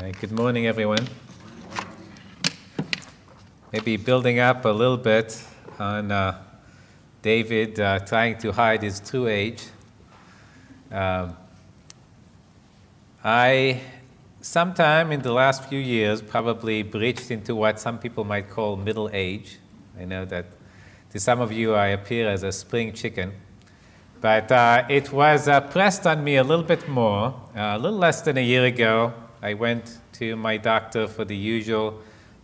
Hi, good morning, everyone. Maybe building up a little bit on uh, David uh, trying to hide his true age. Um, I, sometime in the last few years, probably breached into what some people might call middle age. I know that to some of you I appear as a spring chicken. But uh, it was uh, pressed on me a little bit more. Uh, a little less than a year ago, I went to my doctor for the usual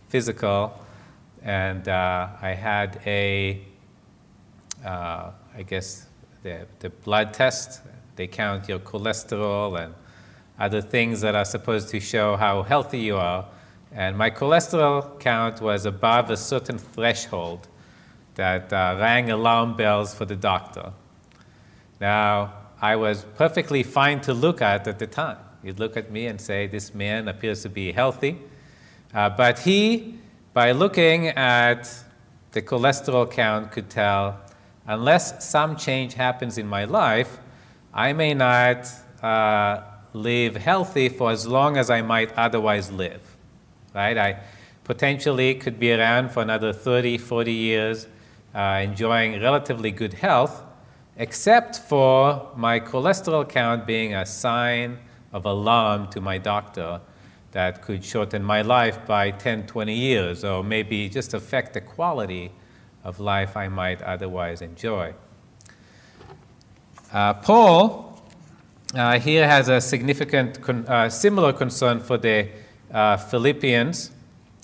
physical, and uh, I had a, uh, I guess, the, the blood test. They count your cholesterol and other things that are supposed to show how healthy you are. And my cholesterol count was above a certain threshold that uh, rang alarm bells for the doctor. Now, I was perfectly fine to look at at the time. You'd look at me and say, This man appears to be healthy. Uh, but he, by looking at the cholesterol count, could tell unless some change happens in my life, I may not uh, live healthy for as long as I might otherwise live. Right? I potentially could be around for another 30, 40 years, uh, enjoying relatively good health except for my cholesterol count being a sign of alarm to my doctor that could shorten my life by 10, 20 years, or maybe just affect the quality of life I might otherwise enjoy. Uh, Paul uh, here has a significant, con- uh, similar concern for the uh, Philippians.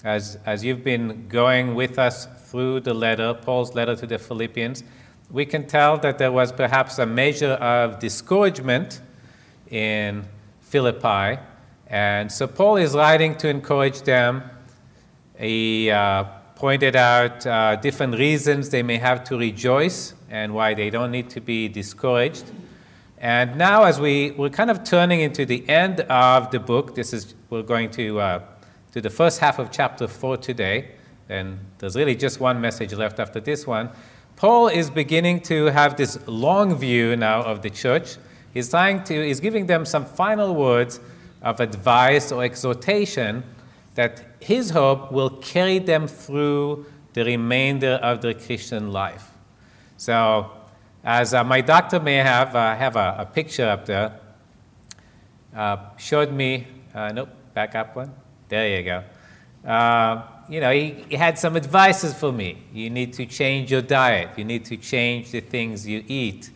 As, as you've been going with us through the letter, Paul's letter to the Philippians, we can tell that there was perhaps a measure of discouragement in Philippi. And so Paul is writing to encourage them. He uh, pointed out uh, different reasons they may have to rejoice and why they don't need to be discouraged. And now, as we, we're kind of turning into the end of the book, this is, we're going to, uh, to the first half of chapter 4 today. And there's really just one message left after this one. Paul is beginning to have this long view now of the church. He's trying to, he's giving them some final words of advice or exhortation that his hope will carry them through the remainder of their Christian life. So, as uh, my doctor may have, uh, have a, a, picture up there, uh, showed me, uh, nope, back up one. There you go. Uh, you know, he, he, had some advices for me. You need to change your diet. You need to change the things you eat.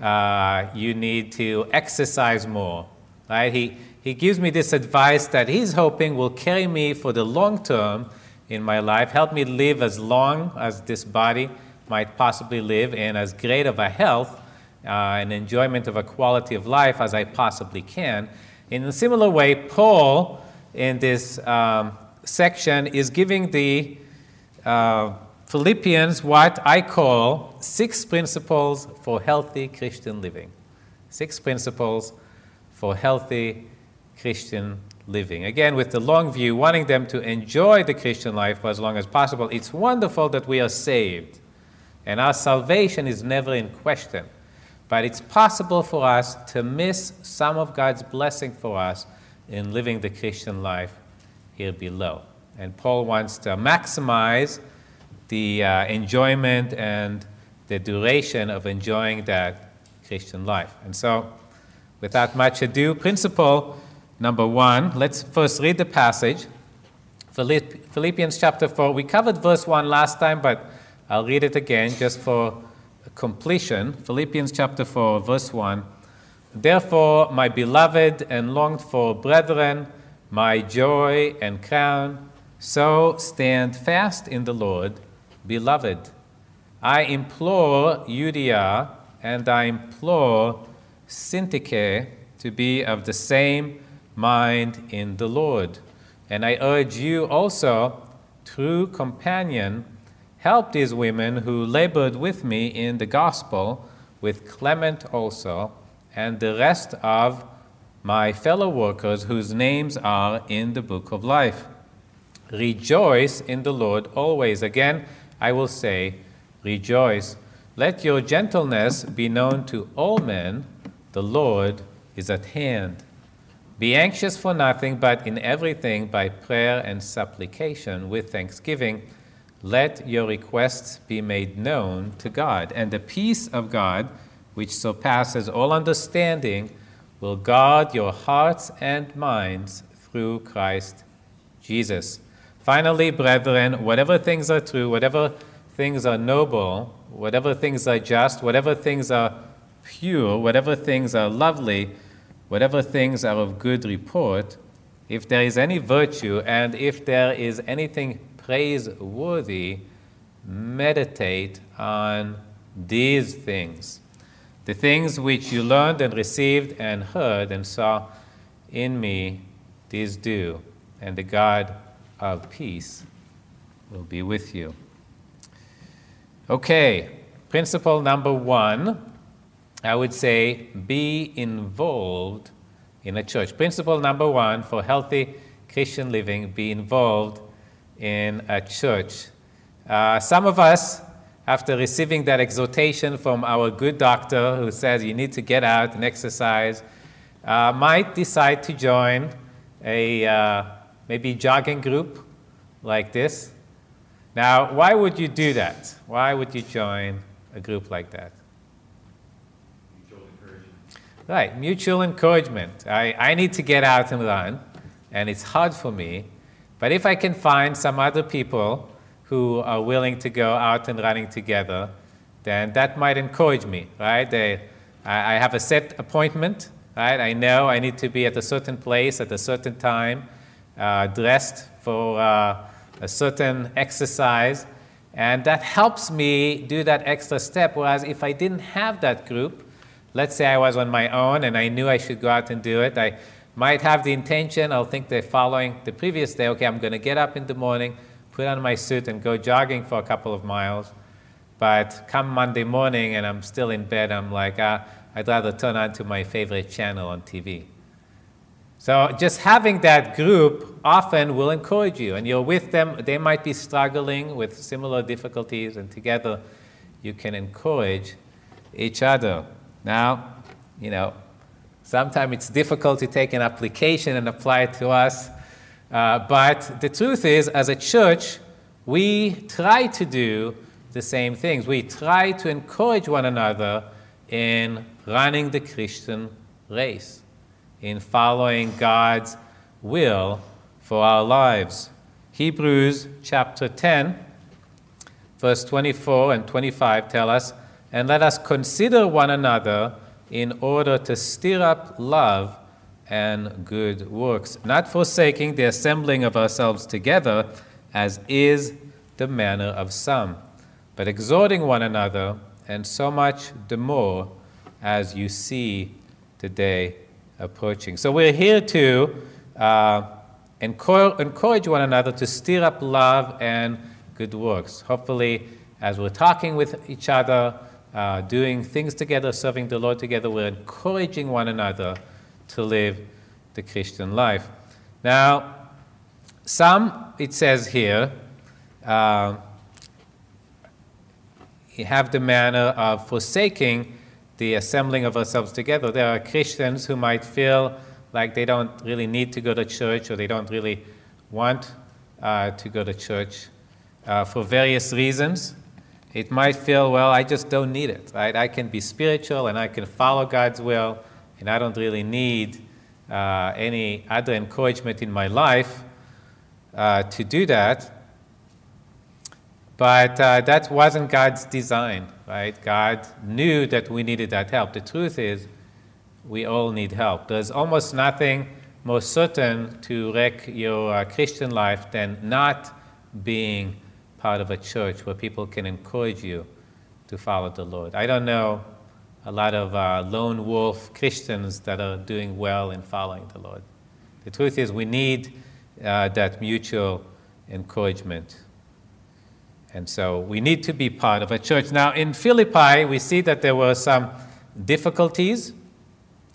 Uh, you need to exercise more. Right? He, he gives me this advice that he's hoping will carry me for the long term in my life, help me live as long as this body might possibly live, and as great of a health uh, and enjoyment of a quality of life as I possibly can. In a similar way, Paul, in this um, section is giving the uh, Philippians what I call six principles for healthy Christian living. Six principles for healthy Christian living. Again, with the long view, wanting them to enjoy the Christian life for as long as possible. It's wonderful that we are saved, and our salvation is never in question. But it's possible for us to miss some of God's blessing for us in living the Christian life here below. And Paul wants to maximize the uh, enjoyment and the duration of enjoying that Christian life. And so, without much ado, principle number one, let's first read the passage. Philippians chapter 4. We covered verse 1 last time, but I'll read it again just for completion. Philippians chapter 4, verse 1. Therefore, my beloved and longed for brethren, my joy and crown, so stand fast in the Lord, beloved. I implore Euodia and I implore Syntyche to be of the same mind in the Lord. And I urge you also, true companion, help these women who labored with me in the gospel, with Clement also, and the rest of my fellow workers whose names are in the book of life. Rejoice in the Lord always. Again, I will say, rejoice. Let your gentleness be known to all men. The Lord is at hand. Be anxious for nothing, but in everything, by prayer and supplication with thanksgiving, let your requests be made known to God. And the peace of God, which surpasses all understanding, will guard your hearts and minds through Christ Jesus. Finally, brethren, whatever things are true, whatever things are noble, whatever things are just, whatever things are pure, whatever things are lovely, whatever things are of good report, if there is any virtue and if there is anything praiseworthy, meditate on these things. The things which you learned and received and heard and saw in me, these do, and the God of peace will be with you. Okay, principle number one I would say be involved in a church. Principle number one for healthy Christian living be involved in a church. Uh, some of us, after receiving that exhortation from our good doctor who says you need to get out and exercise, uh, might decide to join a uh, maybe jogging group like this. Now, why would you do that? Why would you join a group like that? Right, mutual encouragement. I, I need to get out and run, and it's hard for me. But if I can find some other people who are willing to go out and running together, then that might encourage me, right? They, I, I have a set appointment, right? I know I need to be at a certain place at a certain time, uh, dressed for uh, a certain exercise, and that helps me do that extra step. Whereas if I didn't have that group, Let's say I was on my own and I knew I should go out and do it. I might have the intention, I'll think the following, the previous day, okay, I'm going to get up in the morning, put on my suit, and go jogging for a couple of miles. But come Monday morning and I'm still in bed, I'm like, ah, I'd rather turn on to my favorite channel on TV. So just having that group often will encourage you, and you're with them. They might be struggling with similar difficulties, and together you can encourage each other. Now, you know, sometimes it's difficult to take an application and apply it to us. Uh, but the truth is, as a church, we try to do the same things. We try to encourage one another in running the Christian race, in following God's will for our lives. Hebrews chapter 10, verse 24 and 25 tell us and let us consider one another in order to stir up love and good works, not forsaking the assembling of ourselves together, as is the manner of some, but exhorting one another, and so much the more as you see the day approaching. So we're here to uh, encourage one another to stir up love and good works. Hopefully, as we're talking with each other, uh, doing things together, serving the Lord together. We're encouraging one another to live the Christian life. Now, some, it says here, uh, have the manner of forsaking the assembling of ourselves together. There are Christians who might feel like they don't really need to go to church or they don't really want uh, to go to church uh, for various reasons. It might feel, well, I just don't need it, right? I can be spiritual and I can follow God's will, and I don't really need uh, any other encouragement in my life uh, to do that. But uh, that wasn't God's design, right? God knew that we needed that help. The truth is, we all need help. There's almost nothing more certain to wreck your uh, Christian life than not being part of a church where people can encourage you to follow the Lord. I don't know a lot of uh, lone wolf Christians that are doing well in following the Lord. The truth is, we need uh, that mutual encouragement. And so we need to be part of a church. Now, in Philippi, we see that there were some difficulties.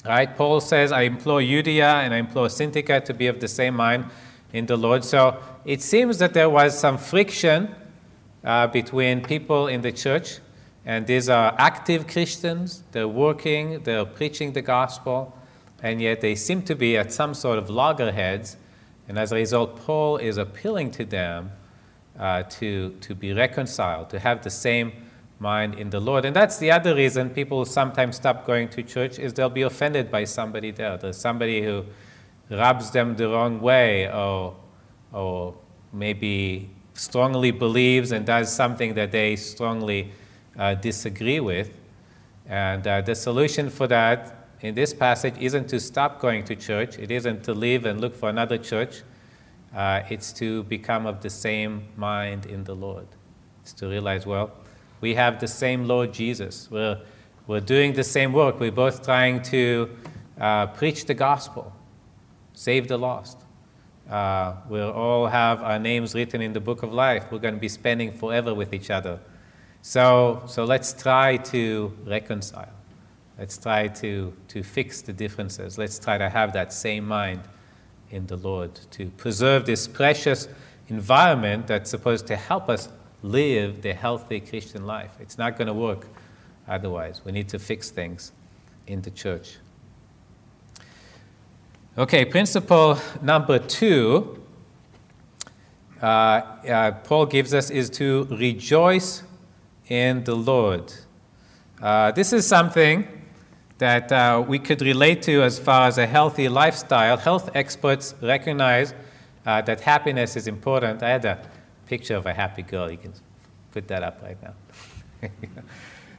Right? Paul says, I implore Euodia and I implore Syntyche to be of the same mind in the Lord. So it seems that there was some friction uh, between people in the church, and these are active Christians. They're working, they're preaching the gospel, and yet they seem to be at some sort of loggerheads. And as a result, Paul is appealing to them uh, to, to be reconciled, to have the same mind in the Lord. And that's the other reason people sometimes stop going to church is they'll be offended by somebody there. There's somebody who rubs them the wrong way or, or maybe strongly believes and does something that they strongly uh, disagree with. And uh, the solution for that in this passage isn't to stop going to church, it isn't to leave and look for another church. Uh, it's to become of the same mind in the Lord. It's to realize, well, we have the same Lord Jesus. We're, we're doing the same work. We're both trying to uh, preach the gospel, save the lost. Uh, we'll all have our names written in the book of life. We're going to be spending forever with each other. So, so let's try to reconcile. Let's try to, to fix the differences. Let's try to have that same mind in the Lord, to preserve this precious environment that's supposed to help us live the healthy Christian life. It's not going to work otherwise. We need to fix things in the church. Okay, principle number two, uh, uh, Paul gives us is to rejoice in the Lord. Uh, this is something that uh, we could relate to as far as a healthy lifestyle. Health experts recognize uh, that happiness is important. I had a picture of a happy girl. You can put that up right now.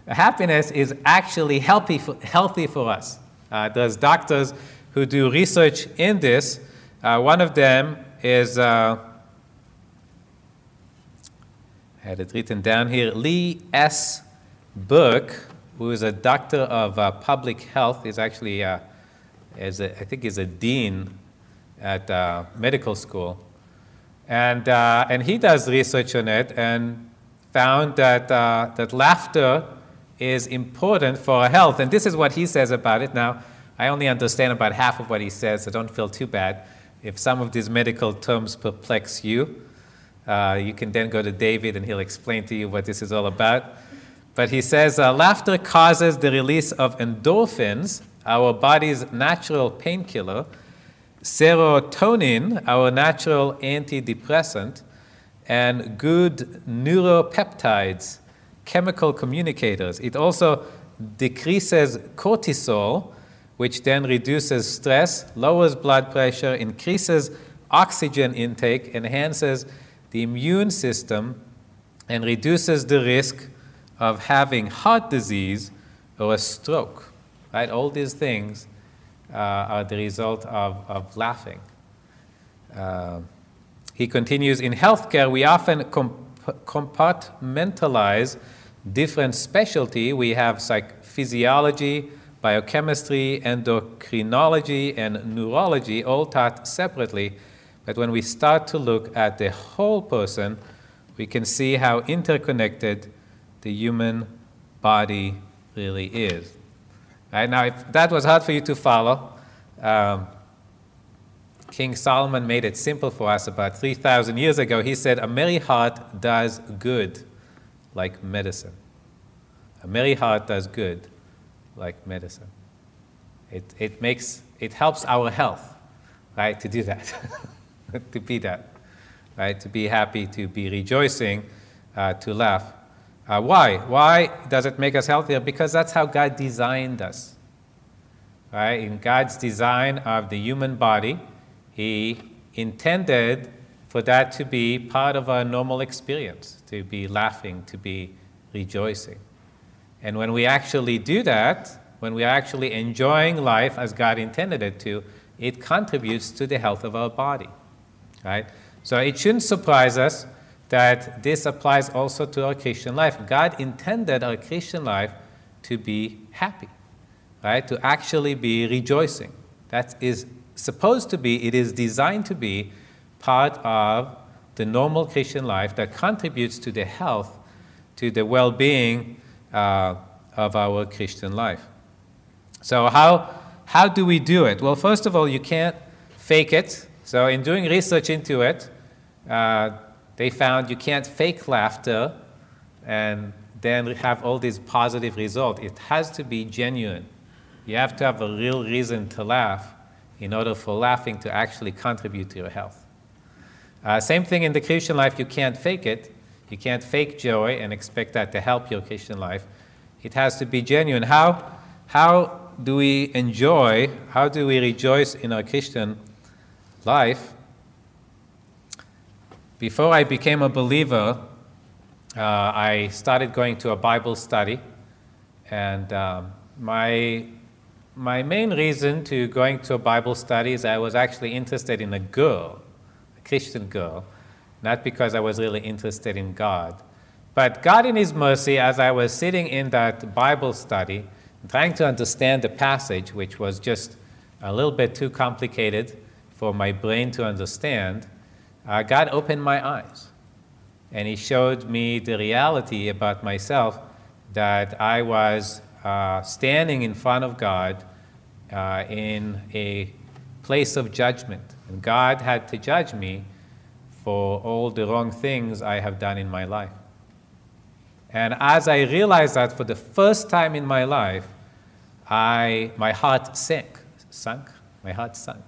happiness is actually healthy for, healthy for us. Uh, there's doctors who do research in this. Uh, one of them is, uh, I had it written down here, Lee S. Berk, who is a doctor of uh, public health. He's actually, uh, is a, I think, is a dean at uh, medical school. And, uh, and he does research on it and found that, uh, that laughter is important for our health. And this is what he says about it. Now, I only understand about half of what he says, so don't feel too bad. If some of these medical terms perplex you, uh, you can then go to David and he'll explain to you what this is all about. But he says uh, laughter causes the release of endorphins, our body's natural painkiller, serotonin, our natural antidepressant, and good neuropeptides, chemical communicators. It also decreases cortisol, which then reduces stress, lowers blood pressure, increases oxygen intake, enhances the immune system, and reduces the risk of having heart disease or a stroke. Right? All these things uh, are the result of, of laughing. Uh, he continues In healthcare, we often comp- compartmentalize different specialty. We have psych- physiology, biochemistry, endocrinology, and neurology all taught separately. But when we start to look at the whole person, we can see how interconnected the human body really is. Right? Now, if that was hard for you to follow, um, King Solomon made it simple for us about 3,000 years ago. He said, A merry heart does good like medicine. A merry heart does good like medicine. It, it makes, it helps our health, right, to do that, to be that, right, to be happy, to be rejoicing, uh, to laugh. Uh, why? Why does it make us healthier? Because that's how God designed us. Right? In God's design of the human body, he intended for that to be part of our normal experience, to be laughing, to be rejoicing. And when we actually do that, when we are actually enjoying life as God intended it to, it contributes to the health of our body. Right? So it shouldn't surprise us that this applies also to our Christian life. God intended our Christian life to be happy, right? To actually be rejoicing. That is supposed to be, it is designed to be part of the normal Christian life that contributes to the health, to the well being uh, of our Christian life. So, how, how do we do it? Well, first of all, you can't fake it. So, in doing research into it, uh, they found you can't fake laughter and then have all these positive results. It has to be genuine. You have to have a real reason to laugh in order for laughing to actually contribute to your health. Uh, same thing in the Christian life, you can't fake it. You can't fake joy and expect that to help your Christian life. It has to be genuine. How, how do we enjoy, how do we rejoice in our Christian life? Before I became a believer, uh, I started going to a Bible study. And um, my, my main reason to going to a Bible study is I was actually interested in a girl, a Christian girl, not because I was really interested in God. But God, in His mercy, as I was sitting in that Bible study, trying to understand the passage, which was just a little bit too complicated for my brain to understand, uh, God opened my eyes. And He showed me the reality about myself that I was uh, standing in front of God uh, in a place of judgment. And God had to judge me for all the wrong things I have done in my life. And as I realized that for the first time in my life, I, my heart sank, sunk, my heart sunk.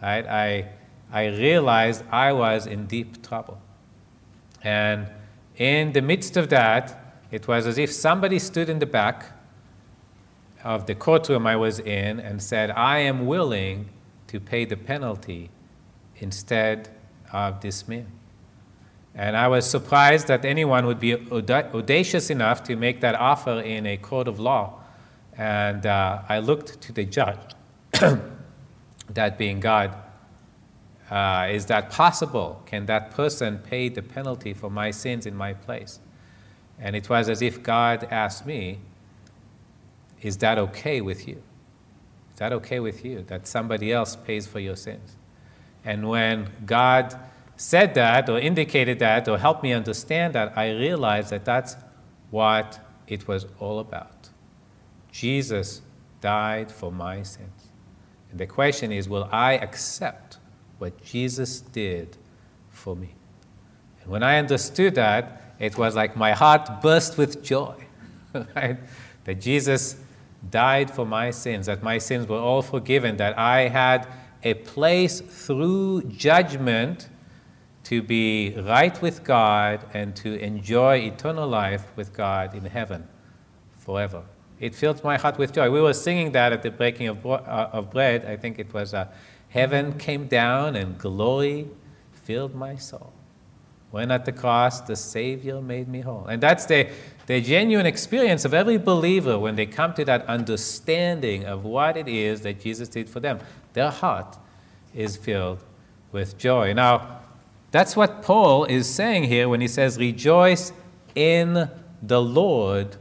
Right? I, I realized I was in deep trouble. And in the midst of that, it was as if somebody stood in the back of the courtroom I was in and said, I am willing to pay the penalty instead of this man. And I was surprised that anyone would be audacious enough to make that offer in a court of law. And uh, I looked to the judge, that being God, uh, is that possible? Can that person pay the penalty for my sins in my place? And it was as if God asked me, Is that okay with you? Is that okay with you that somebody else pays for your sins? And when God said that or indicated that or helped me understand that, I realized that that's what it was all about. Jesus died for my sins. And the question is will I accept what Jesus did for me. And when I understood that, it was like my heart burst with joy. right? That Jesus died for my sins, that my sins were all forgiven, that I had a place through judgment to be right with God and to enjoy eternal life with God in heaven forever. It filled my heart with joy. We were singing that at the breaking of, uh, of bread. I think it was uh, Heaven came down and glory filled my soul. When at the cross, the Savior made me whole. And that's the, the genuine experience of every believer when they come to that understanding of what it is that Jesus did for them. Their heart is filled with joy. Now, that's what Paul is saying here when he says, Rejoice in the Lord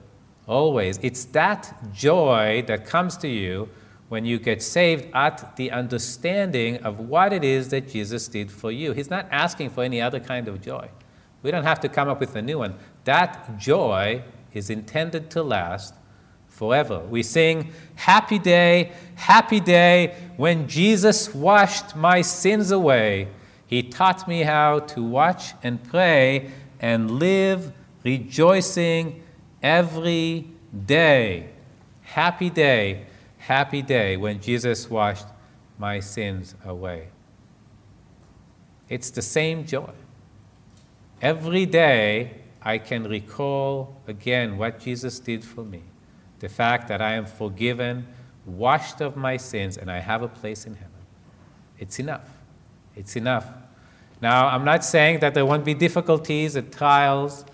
always. It's that joy that comes to you when you get saved at the understanding of what it is that Jesus did for you. He's not asking for any other kind of joy. We don't have to come up with a new one. That joy is intended to last forever. We sing, Happy day, happy day, when Jesus washed my sins away. He taught me how to watch and pray and live rejoicing every day. Happy day happy day when Jesus washed my sins away. It's the same joy. Every day I can recall again what Jesus did for me the fact that I am forgiven, washed of my sins, and I have a place in heaven. It's enough. It's enough. Now, I'm not saying that there won't be difficulties and trials,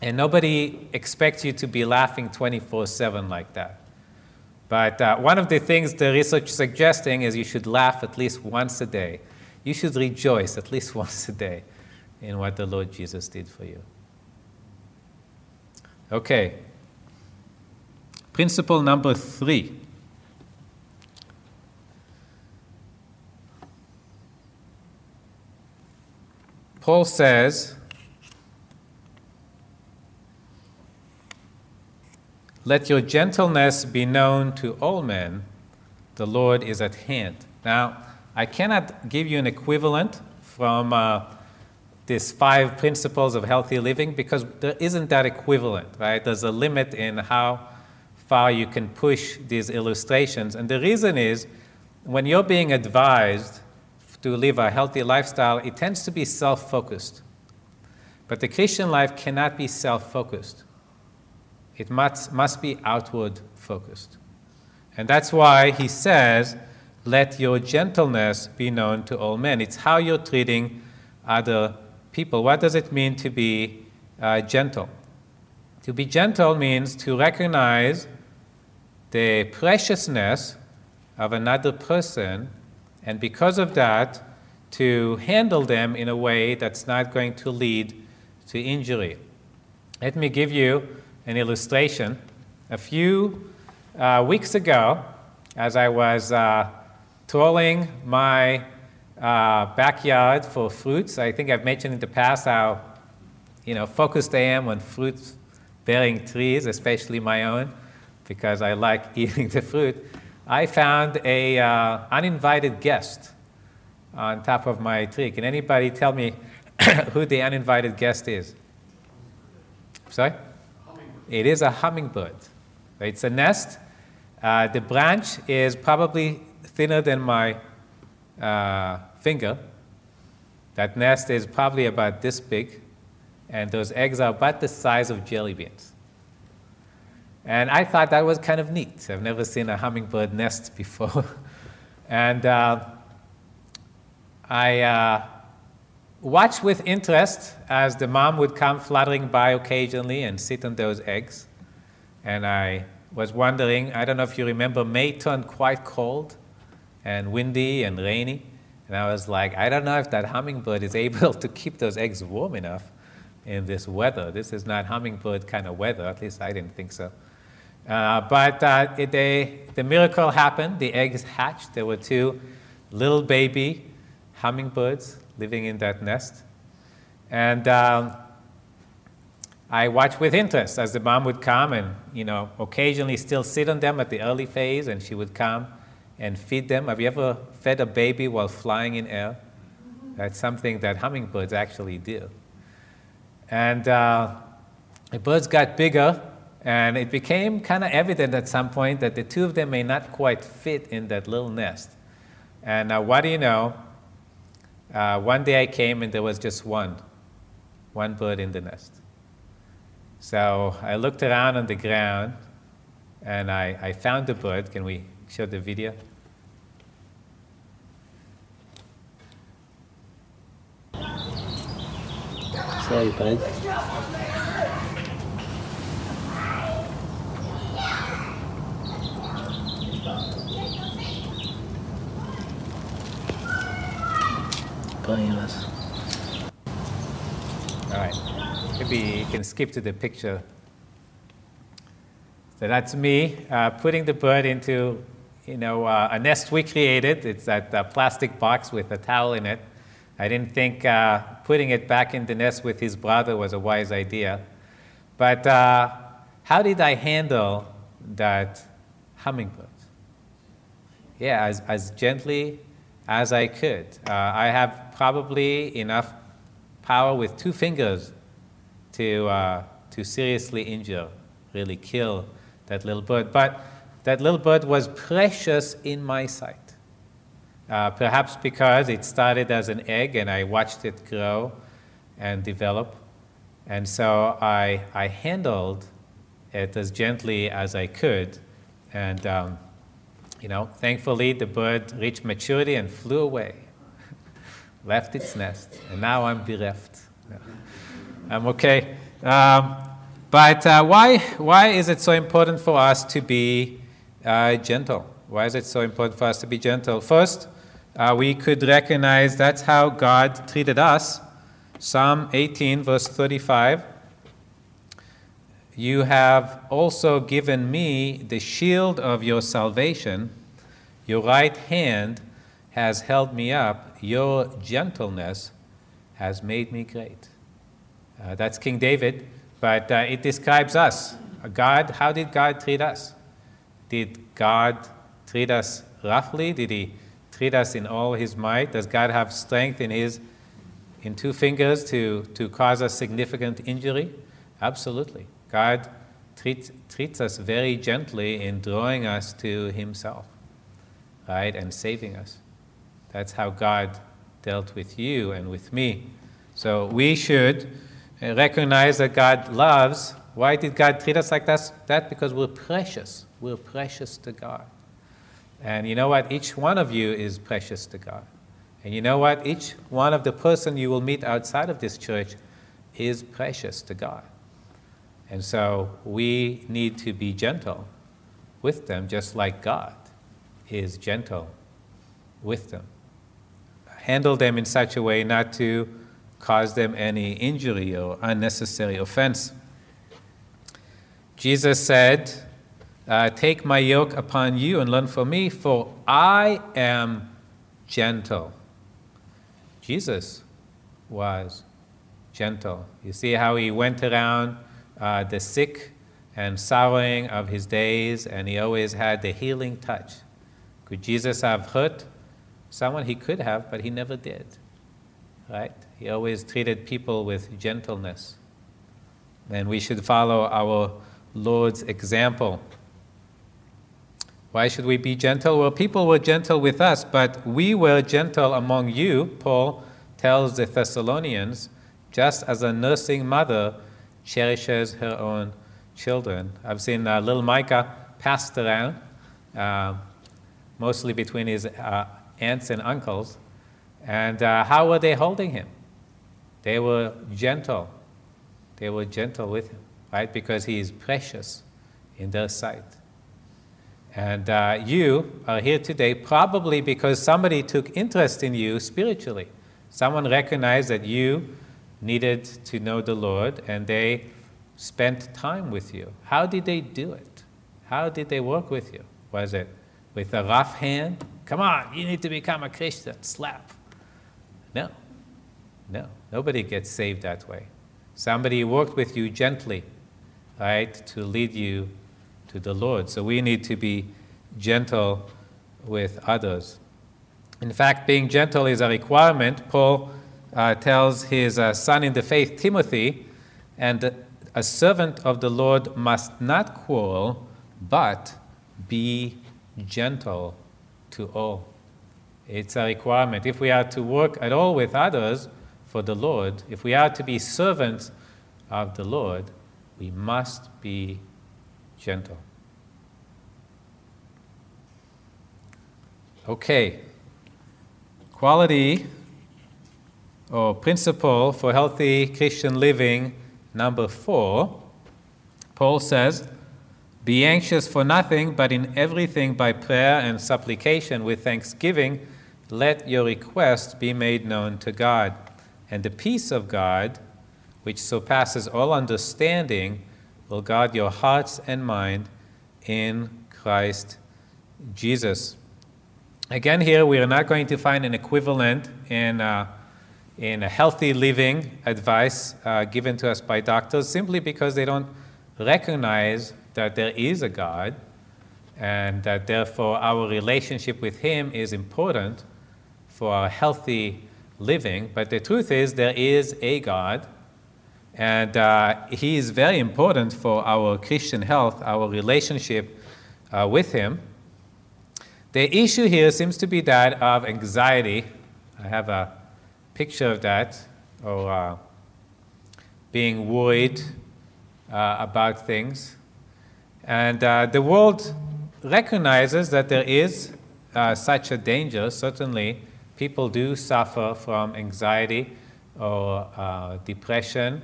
and nobody expects you to be laughing 24 7 like that. But uh, one of the things the research is suggesting is you should laugh at least once a day. You should rejoice at least once a day in what the Lord Jesus did for you. Okay. Principle number three. Paul says, Let your gentleness be known to all men. The Lord is at hand. Now, I cannot give you an equivalent from uh, these five principles of healthy living because there isn't that equivalent, right? There's a limit in how far you can push these illustrations. And the reason is when you're being advised to live a healthy lifestyle, it tends to be self focused. But the Christian life cannot be self focused, it must, must be outward focused. And that's why he says, Let your gentleness be known to all men. It's how you're treating other people. What does it mean to be uh, gentle? To be gentle means to recognize the preciousness of another person, and because of that, to handle them in a way that's not going to lead to injury. Let me give you an illustration. A few uh, weeks ago, as I was uh, trawling my uh, backyard for fruits, I think I've mentioned in the past how you know focused I am on fruit-bearing trees, especially my own, because I like eating the fruit. I found a uh, uninvited guest on top of my tree. Can anybody tell me who the uninvited guest is? Sorry? It is a hummingbird. It's a nest. Uh, the branch is probably thinner than my uh, finger. That nest is probably about this big, and those eggs are about the size of jelly beans. And I thought that was kind of neat. I've never seen a hummingbird nest before. and uh, I watched with interest as the mom would come fluttering by occasionally and sit on those eggs. And I was wondering, I don't know if you remember, May turned quite cold and windy and rainy. And I was like, I don't know if that hummingbird is able to keep those eggs warm enough in this weather. This is not hummingbird kind of weather, at least I didn't think so. Uh, but uh, it, they, the miracle happened. The eggs hatched. There were two little baby hummingbirds living in that nest. And um, I watched with interest as the mom would come and, you know, occasionally still sit on them at the early phase, and she would come and feed them. Have you ever fed a baby while flying in air? That's something that hummingbirds actually do. And uh, the birds got bigger, and it became kind of evident at some point that the two of them may not quite fit in that little nest. And uh, what do you know? Uh, one day I came and there was just one, one bird in the nest. So I looked around on the ground and I, I found the bird. Can we show the video? Sorry, bud. All right. Maybe you can skip to the picture. So that's me uh, putting the bird into, you know, uh, a nest we created. It's that uh, plastic box with a towel in it. I didn't think uh, putting it back in the nest with his brother was a wise idea. But uh, how did I handle that hummingbird? Yeah, as, as gently as I could. Uh, I have probably enough power with two fingers to, uh, to seriously injure, really kill that little bird. But that little bird was precious in my sight. Uh, perhaps because it started as an egg and I watched it grow and develop. And so I, I handled it as gently as I could. And um, you know, thankfully the bird reached maturity and flew away, left its nest, and now I'm bereft. I'm okay. Um, but uh, why, why is it so important for us to be uh, gentle? Why is it so important for us to be gentle? First, uh, we could recognize that's how God treated us. Psalm 18, verse 35. You have also given me the shield of your salvation. Your right hand has held me up. Your gentleness has made me great. Uh, that's King David, but uh, it describes us. God, how did God treat us? Did God treat us roughly? Did He treat us in all His might? Does God have strength in His in two fingers to, to cause us significant injury? Absolutely. God treats, treats us very gently in drawing us to Himself, right, and saving us. That's how God dealt with you and with me. So we should recognize that God loves. Why did God treat us like that? That because we're precious. We're precious to God. And you know what? Each one of you is precious to God. And you know what? Each one of the person you will meet outside of this church is precious to God. And so we need to be gentle with them, just like God is gentle with them. Handle them in such a way not to cause them any injury or unnecessary offense. Jesus said, uh, Take my yoke upon you and learn from me, for I am gentle. Jesus was gentle. You see how he went around uh, the sick and sorrowing of his days, and he always had the healing touch. Could Jesus have hurt someone? He could have, but he never did. Right? He always treated people with gentleness. And we should follow our Lord's example. Why should we be gentle? Well, people were gentle with us, but we were gentle among you, Paul tells the Thessalonians, just as a nursing mother cherishes her own children. I've seen uh, little Micah passed around, uh, mostly between his uh, aunts and uncles. And uh, how were they holding him? They were gentle. They were gentle with him, right? Because he is precious in their sight. And uh, you are here today probably because somebody took interest in you spiritually. Someone recognized that you needed to know the Lord and they spent time with you. How did they do it? How did they work with you? Was it with a rough hand? Come on, you need to become a Christian. Slap. No. No. Nobody gets saved that way. Somebody worked with you gently, right, to lead you to the Lord. So we need to be gentle with others. In fact, being gentle is a requirement. Paul uh, tells his uh, son in the faith, Timothy, and a servant of the Lord must not quarrel, but be gentle to all. It's a requirement. If we are to work at all with others for the Lord, if we are to be servants of the Lord, we must be gentle. Okay. Quality or principle for healthy Christian living number four. Paul says, Be anxious for nothing, but in everything by prayer and supplication with thanksgiving, let your requests be made known to God. And the peace of God, which surpasses all understanding, will guard your hearts and mind in Christ Jesus. Again, here we are not going to find an equivalent in, uh, in a healthy living advice uh, given to us by doctors simply because they don't recognize that there is a God and that therefore our relationship with Him is important for our healthy living. But the truth is, there is a God and uh, he is very important for our Christian health, our relationship uh, with him. The issue here seems to be that of anxiety. I have a picture of that, or uh, being worried uh, about things. And uh, the world recognizes that there is uh, such a danger. Certainly, people do suffer from anxiety or depression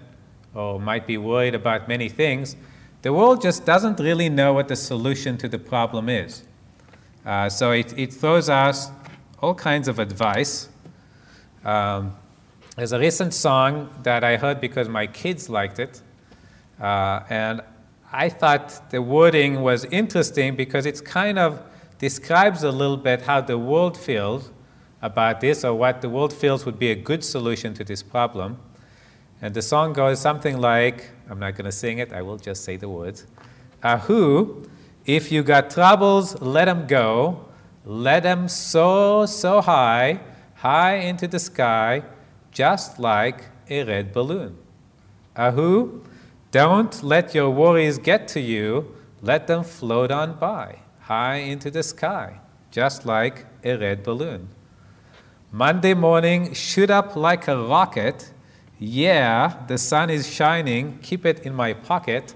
or might be worried about many things, the world just doesn't really know what the solution to the problem is. Uh, so it, it throws us all kinds of advice. Um, there's a recent song that I heard because my kids liked it, uh, and I thought the wording was interesting because it's kind of describes a little bit how the world feels about this or what the world feels would be a good solution to this problem. And the song goes something like I'm not going to sing it, I will just say the words. Ahu, if you got troubles, let them go. Let them soar so high, high into the sky, just like a red balloon. Ahu, Don't let your worries get to you, let them float on by, high into the sky, just like a red balloon. Monday morning, shoot up like a rocket. Yeah, the sun is shining, keep it in my pocket.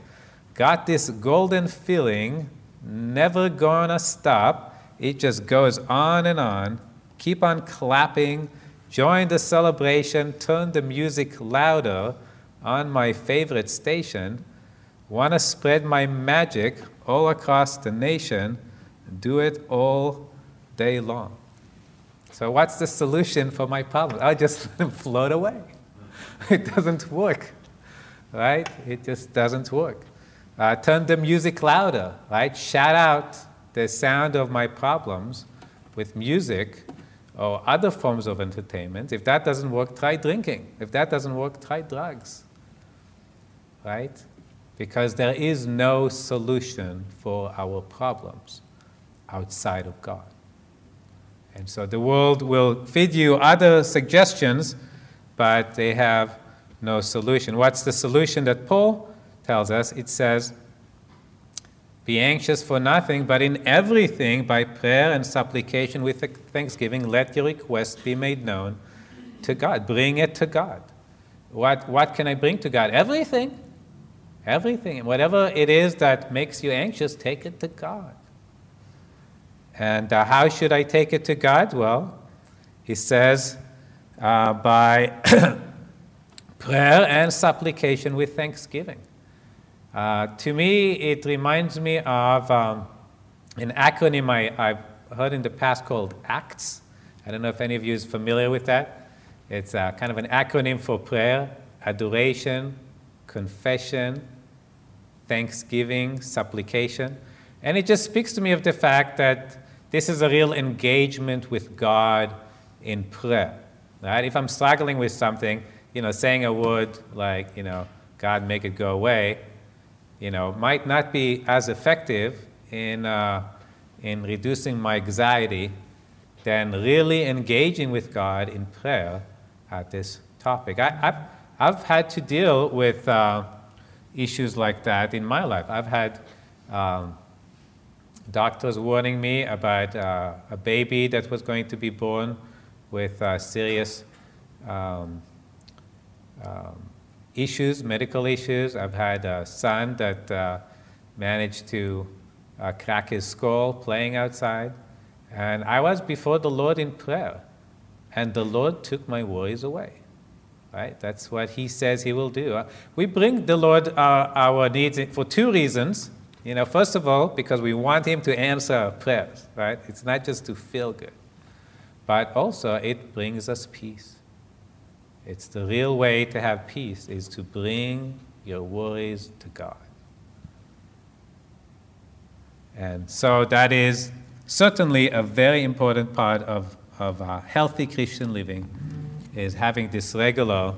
Got this golden feeling, never gonna stop. It just goes on and on. Keep on clapping, join the celebration, turn the music louder on my favorite station. Wanna spread my magic all across the nation, do it all day long. So, what's the solution for my problem? I just let them float away. It doesn't work, right? It just doesn't work. Uh, turn the music louder, right? Shout out the sound of my problems with music or other forms of entertainment. If that doesn't work, try drinking. If that doesn't work, try drugs, right? Because there is no solution for our problems outside of God. And so the world will feed you other suggestions, but they have no solution. What's the solution that Paul tells us? It says, Be anxious for nothing, but in everything, by prayer and supplication with thanksgiving, let your requests be made known to God. Bring it to God. What, what can I bring to God? Everything. Everything. Whatever it is that makes you anxious, take it to God. And uh, how should I take it to God? Well, he says, uh, by prayer and supplication with thanksgiving. Uh, to me, it reminds me of um, an acronym I, I've heard in the past called ACTS. I don't know if any of you is familiar with that. It's uh, kind of an acronym for prayer, adoration, confession, thanksgiving, supplication. And it just speaks to me of the fact that this is a real engagement with God in prayer. Right? If I'm struggling with something, you know, saying a word like, you know, God make it go away, you know, might not be as effective in, uh, in reducing my anxiety than really engaging with God in prayer at this topic. I, have I've had to deal with uh, issues like that in my life. I've had um, doctors warning me about uh, a baby that was going to be born with uh, serious um, um, issues, medical issues. I've had a son that uh, managed to uh, crack his skull playing outside. And I was before the Lord in prayer, and the Lord took my worries away. Right? That's what He says He will do. Uh, we bring the Lord our, our needs for two reasons. You know, first of all, because we want Him to answer our prayers, right? It's not just to feel good, but also it brings us peace. It's the real way to have peace is to bring your worries to God. And so that is certainly a very important part of, of healthy Christian living is having this regular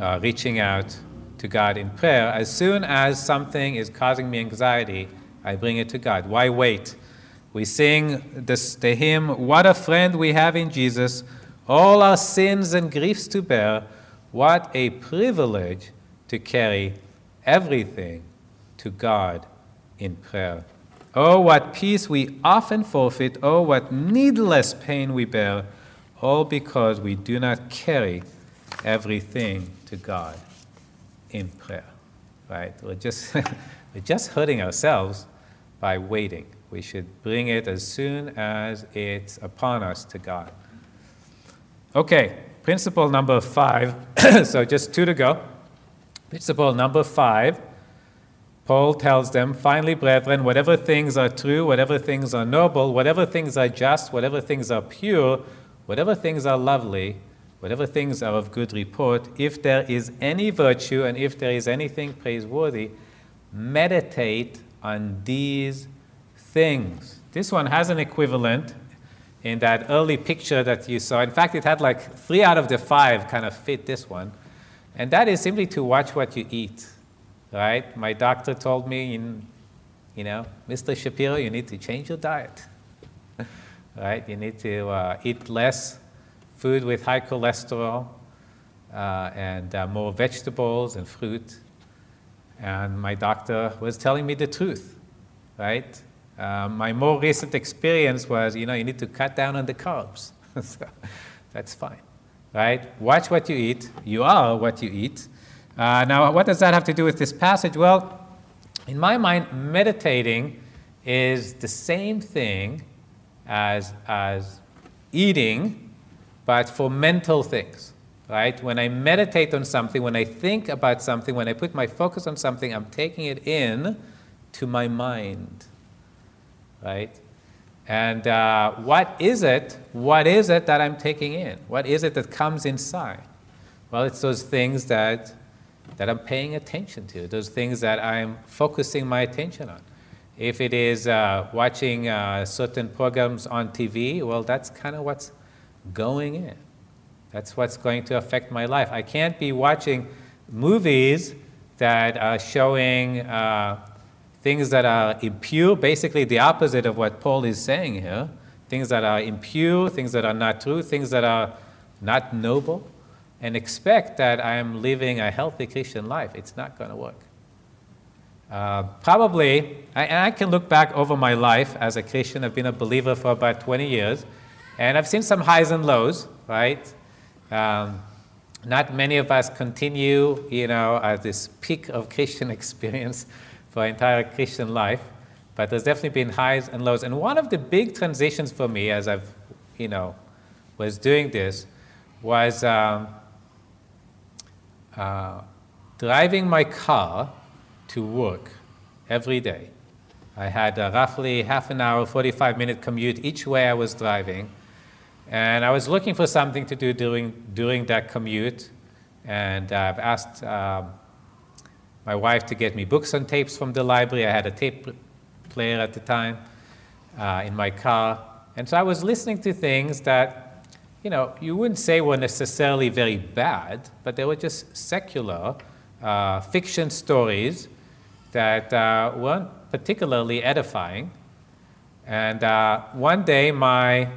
uh, reaching out to God in prayer. As soon as something is causing me anxiety, I bring it to God. Why wait? We sing this, the hymn, What a friend we have in Jesus, all our sins and griefs to bear. What a privilege to carry everything to God in prayer. Oh, what peace we often forfeit. Oh, what needless pain we bear, all because we do not carry everything to God in prayer, right? We're just, we're just hurting ourselves by waiting. We should bring it as soon as it's upon us to God. Okay, principle number five. so just two to go. Principle number five. Paul tells them, finally, brethren, whatever things are true, whatever things are noble, whatever things are just, whatever things are pure, whatever things are lovely, whatever things are of good report, if there is any virtue and if there is anything praiseworthy, meditate on these things. This one has an equivalent in that early picture that you saw. In fact, it had like three out of the five kind of fit this one. And that is simply to watch what you eat, right? My doctor told me, in, you know, Mr. Shapiro, you need to change your diet, right? You need to uh, eat less food with high cholesterol uh, and uh, more vegetables and fruit. and my doctor was telling me the truth, right? Uh, my more recent experience was, you know, you need to cut down on the carbs. so that's fine, right? Watch what you eat. You are what you eat. Uh, now, what does that have to do with this passage? Well, in my mind, meditating is the same thing as, as eating, but for mental things, right? When I meditate on something, when I think about something, when I put my focus on something, I'm taking it in to my mind, right? And uh, what is it? What is it that I'm taking in? What is it that comes inside? Well, it's those things that, that I'm paying attention to, those things that I'm focusing my attention on. If it is uh, watching uh, certain programs on TV, well, that's kind of what's going in. That's what's going to affect my life. I can't be watching movies that are showing uh, things that are impure, basically the opposite of what Paul is saying here. Things that are impure, things that are not true, things that are not noble, and expect that I am living a healthy Christian life. It's not going to work. Uh, probably, I, I can look back over my life as a Christian. I've been a believer for about 20 years, and I've seen some highs and lows, right? Um, not many of us continue, you know, at this peak of Christian experience for entire Christian life, but there's definitely been highs and lows. And one of the big transitions for me, as I've, you know, was doing this, was um, uh, driving my car to work every day. I had a roughly half an hour, 45 minute commute each way I was driving. And I was looking for something to do during, during that commute. And I've asked um, my wife to get me books and tapes from the library. I had a tape player at the time uh, in my car. And so I was listening to things that, you know, you wouldn't say were necessarily very bad, but they were just secular uh, fiction stories that uh, weren't particularly edifying. And uh, one day, my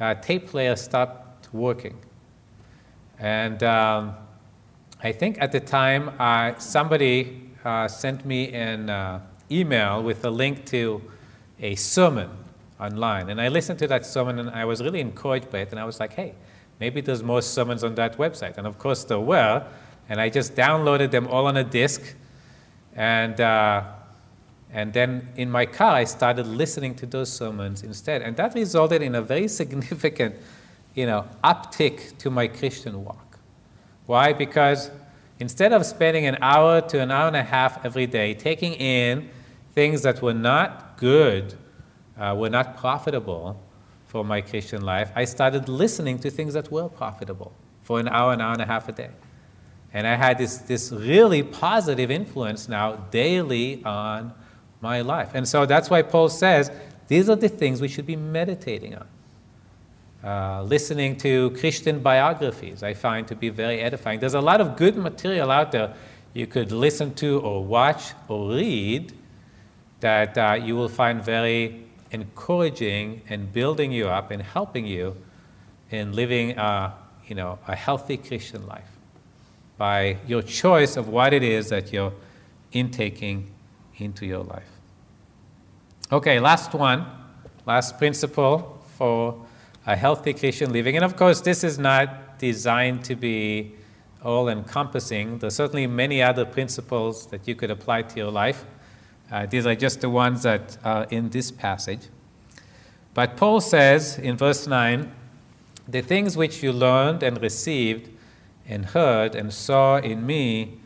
uh, tape player stopped working. And um, I think at the time, uh, somebody uh, sent me an uh, email with a link to a sermon online. And I listened to that sermon and I was really encouraged by it. And I was like, hey, maybe there's more sermons on that website. And of course, there were. And I just downloaded them all on a disk and, uh, and then in my car, I started listening to those sermons instead. And that resulted in a very significant you know, uptick to my Christian walk. Why? Because instead of spending an hour to an hour and a half every day taking in things that were not good, uh, were not profitable for my Christian life, I started listening to things that were profitable for an hour, an hour and a half a day. And I had this, this really positive influence now daily on my life. And so that's why Paul says these are the things we should be meditating on. Uh, listening to Christian biographies, I find to be very edifying. There's a lot of good material out there you could listen to or watch or read that uh, you will find very encouraging and building you up and helping you in living uh, you know, a healthy Christian life by your choice of what it is that you're intaking into your life. Okay, last one, last principle for a healthy Christian living. And of course, this is not designed to be all encompassing. There's certainly many other principles that you could apply to your life. Uh, these are just the ones that are in this passage. But Paul says in verse 9 the things which you learned and received and heard and saw in me,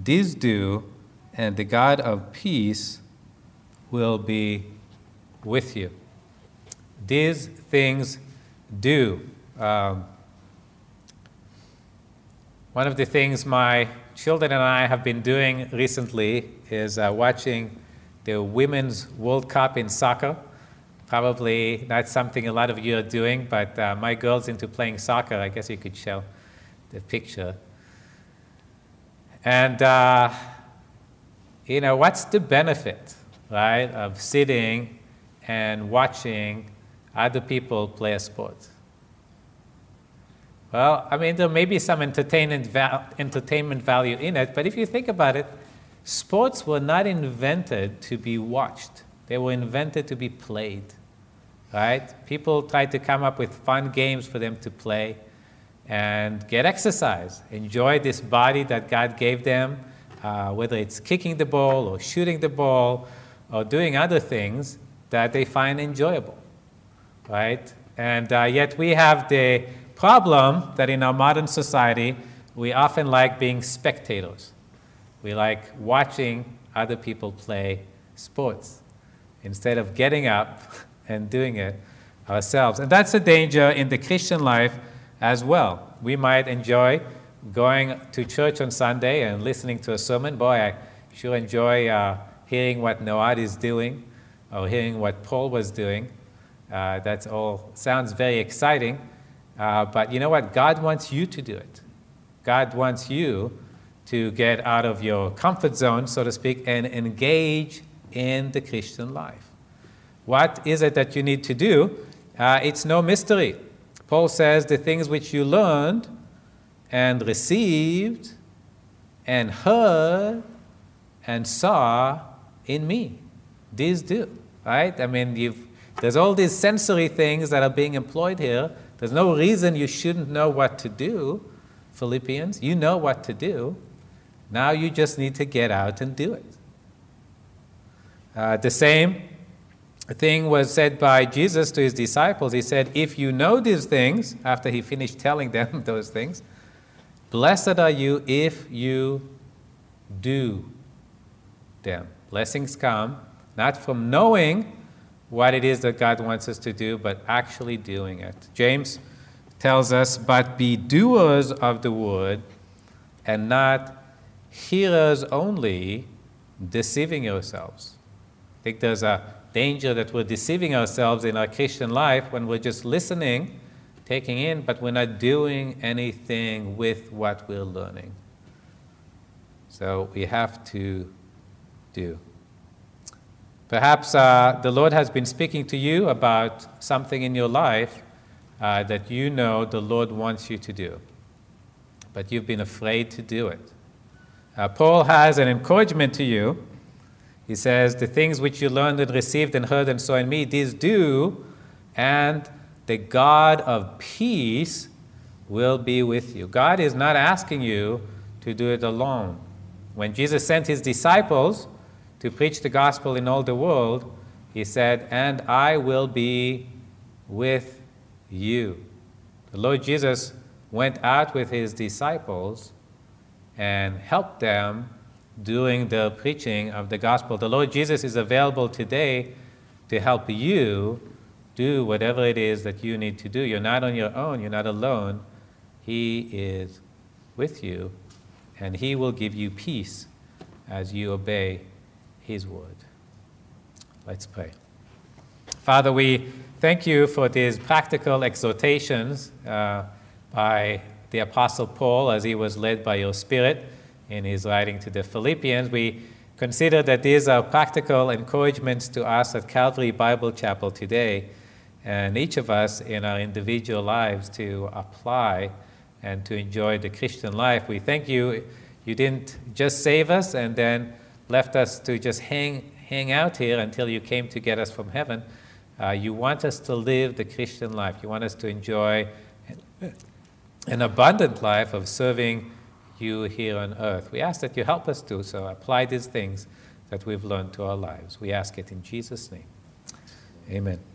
these do, and the God of peace will be with you. These things do. Um, one of the things my children and I have been doing recently is uh, watching the Women's World Cup in soccer. Probably not something a lot of you are doing, but uh, my girl's into playing soccer. I guess you could show the picture. And, uh, you know, what's the benefit, right, of sitting and watching other people play a sport? Well, I mean, there may be some entertainment, val- entertainment value in it, but if you think about it, sports were not invented to be watched, they were invented to be played. Right? People tried to come up with fun games for them to play and get exercise, enjoy this body that God gave them, uh, whether it's kicking the ball or shooting the ball or doing other things that they find enjoyable. Right? And uh, yet we have the problem that in our modern society, we often like being spectators. We like watching other people play sports instead of getting up and doing it ourselves. And that's a danger in the Christian life as well. We might enjoy going to church on Sunday and listening to a sermon. Boy, I sure enjoy uh, hearing what Noad is doing or hearing what Paul was doing. Uh, that all sounds very exciting. Uh, but you know what? God wants you to do it. God wants you to get out of your comfort zone, so to speak, and engage in the Christian life. What is it that you need to do? Uh, it's no mystery. Paul says the things which you learned and received and heard and saw in me. These do, right? I mean, you've there's all these sensory things that are being employed here. There's no reason you shouldn't know what to do, Philippians. You know what to do. Now you just need to get out and do it. Uh, the same thing was said by Jesus to his disciples. He said, If you know these things, after he finished telling them those things, blessed are you if you do them. Blessings come not from knowing what it is that God wants us to do, but actually doing it. James tells us, But be doers of the word and not hearers only, deceiving yourselves. I think there's a danger that we're deceiving ourselves in our Christian life when we're just listening, taking in, but we're not doing anything with what we're learning. So we have to do. Perhaps uh, the Lord has been speaking to you about something in your life uh, that you know the Lord wants you to do, but you've been afraid to do it. Uh, Paul has an encouragement to you. He says, The things which you learned and received and heard and saw in me, these do, and the God of peace will be with you. God is not asking you to do it alone. When Jesus sent his disciples, to preach the gospel in all the world, he said, And I will be with you. The Lord Jesus went out with his disciples and helped them doing the preaching of the gospel. The Lord Jesus is available today to help you do whatever it is that you need to do. You're not on your own, you're not alone. He is with you, and He will give you peace as you obey his word. Let's pray. Father, we thank you for these practical exhortations uh, by the Apostle Paul as he was led by your Spirit in his writing to the Philippians. We consider that these are practical encouragements to us at Calvary Bible Chapel today, and each of us in our individual lives to apply and to enjoy the Christian life. We thank you. You didn't just save us and then left us to just hang, hang out here until you came to get us from heaven. Uh, you want us to live the Christian life. You want us to enjoy an abundant life of serving you here on earth. We ask that you help us do so. Apply these things that we've learned to our lives. We ask it in Jesus' name. Amen.